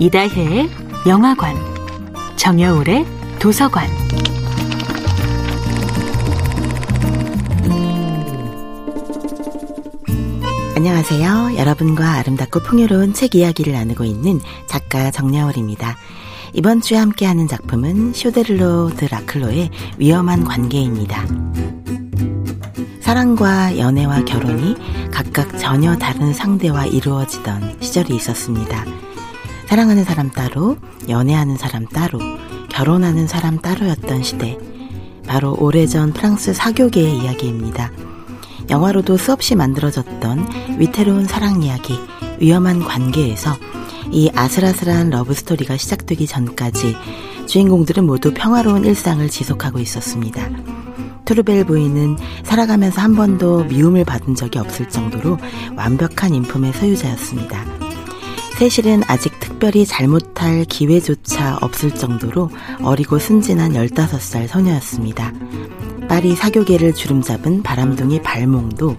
이다혜의 영화관, 정여울의 도서관. 안녕하세요. 여러분과 아름답고 풍요로운 책 이야기를 나누고 있는 작가 정여울입니다. 이번 주에 함께하는 작품은 쇼데르로 드 라클로의 위험한 관계입니다. 사랑과 연애와 결혼이 각각 전혀 다른 상대와 이루어지던 시절이 있었습니다. 사랑하는 사람 따로, 연애하는 사람 따로, 결혼하는 사람 따로였던 시대. 바로 오래전 프랑스 사교계의 이야기입니다. 영화로도 수없이 만들어졌던 위태로운 사랑 이야기, 위험한 관계에서 이 아슬아슬한 러브스토리가 시작되기 전까지 주인공들은 모두 평화로운 일상을 지속하고 있었습니다. 트루벨 부인은 살아가면서 한 번도 미움을 받은 적이 없을 정도로 완벽한 인품의 소유자였습니다. 세실은 아직 특별히 잘못할 기회조차 없을 정도로 어리고 순진한 15살 소녀였습니다. 파리 사교계를 주름잡은 바람둥이 발몽도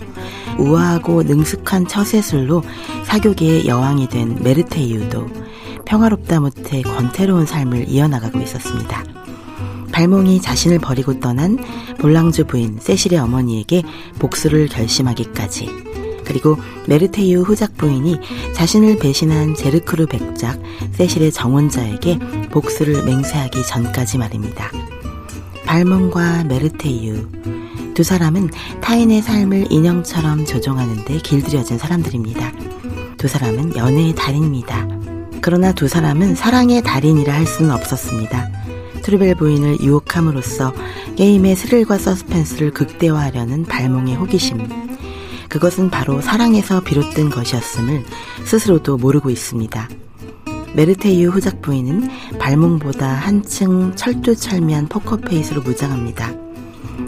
우아하고 능숙한 처세술로 사교계의 여왕이 된 메르테이유도 평화롭다 못해 권태로운 삶을 이어나가고 있었습니다. 발몽이 자신을 버리고 떠난 볼랑주 부인 세실의 어머니에게 복수를 결심하기까지 그리고 메르테이유 후작 부인이 자신을 배신한 제르크루 백작 세실의 정원자에게 복수를 맹세하기 전까지 말입니다. 발몽과 메르테이유 두 사람은 타인의 삶을 인형처럼 조종하는데 길들여진 사람들입니다. 두 사람은 연애의 달인입니다. 그러나 두 사람은 사랑의 달인이라 할 수는 없었습니다. 투르벨 부인을 유혹함으로써 게임의 스릴과 서스펜스를 극대화하려는 발몽의 호기심. 그것은 바로 사랑에서 비롯된 것이었음을 스스로도 모르고 있습니다. 메르테이유 후작 부인은 발몽보다 한층 철두철미한 포커페이스로 무장합니다.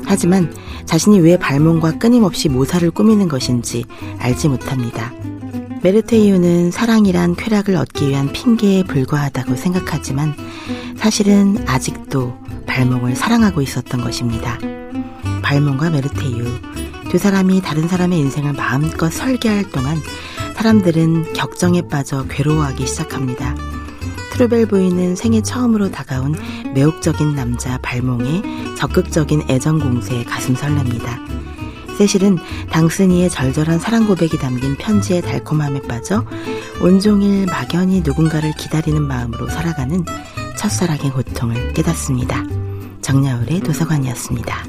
하지만 자신이 왜 발몽과 끊임없이 모사를 꾸미는 것인지 알지 못합니다. 메르테이유는 사랑이란 쾌락을 얻기 위한 핑계에 불과하다고 생각하지만 사실은 아직도 발몽을 사랑하고 있었던 것입니다. 발몽과 메르테이유 두 사람이 다른 사람의 인생을 마음껏 설계할 동안 사람들은 격정에 빠져 괴로워하기 시작합니다. 트루벨 부인은 생애 처음으로 다가온 매혹적인 남자 발몽의 적극적인 애정 공세에 가슴 설렙니다. 세실은 당순이의 절절한 사랑 고백이 담긴 편지의 달콤함에 빠져 온종일 막연히 누군가를 기다리는 마음으로 살아가는 첫사랑의 고통을 깨닫습니다. 정야울의 도서관이었습니다.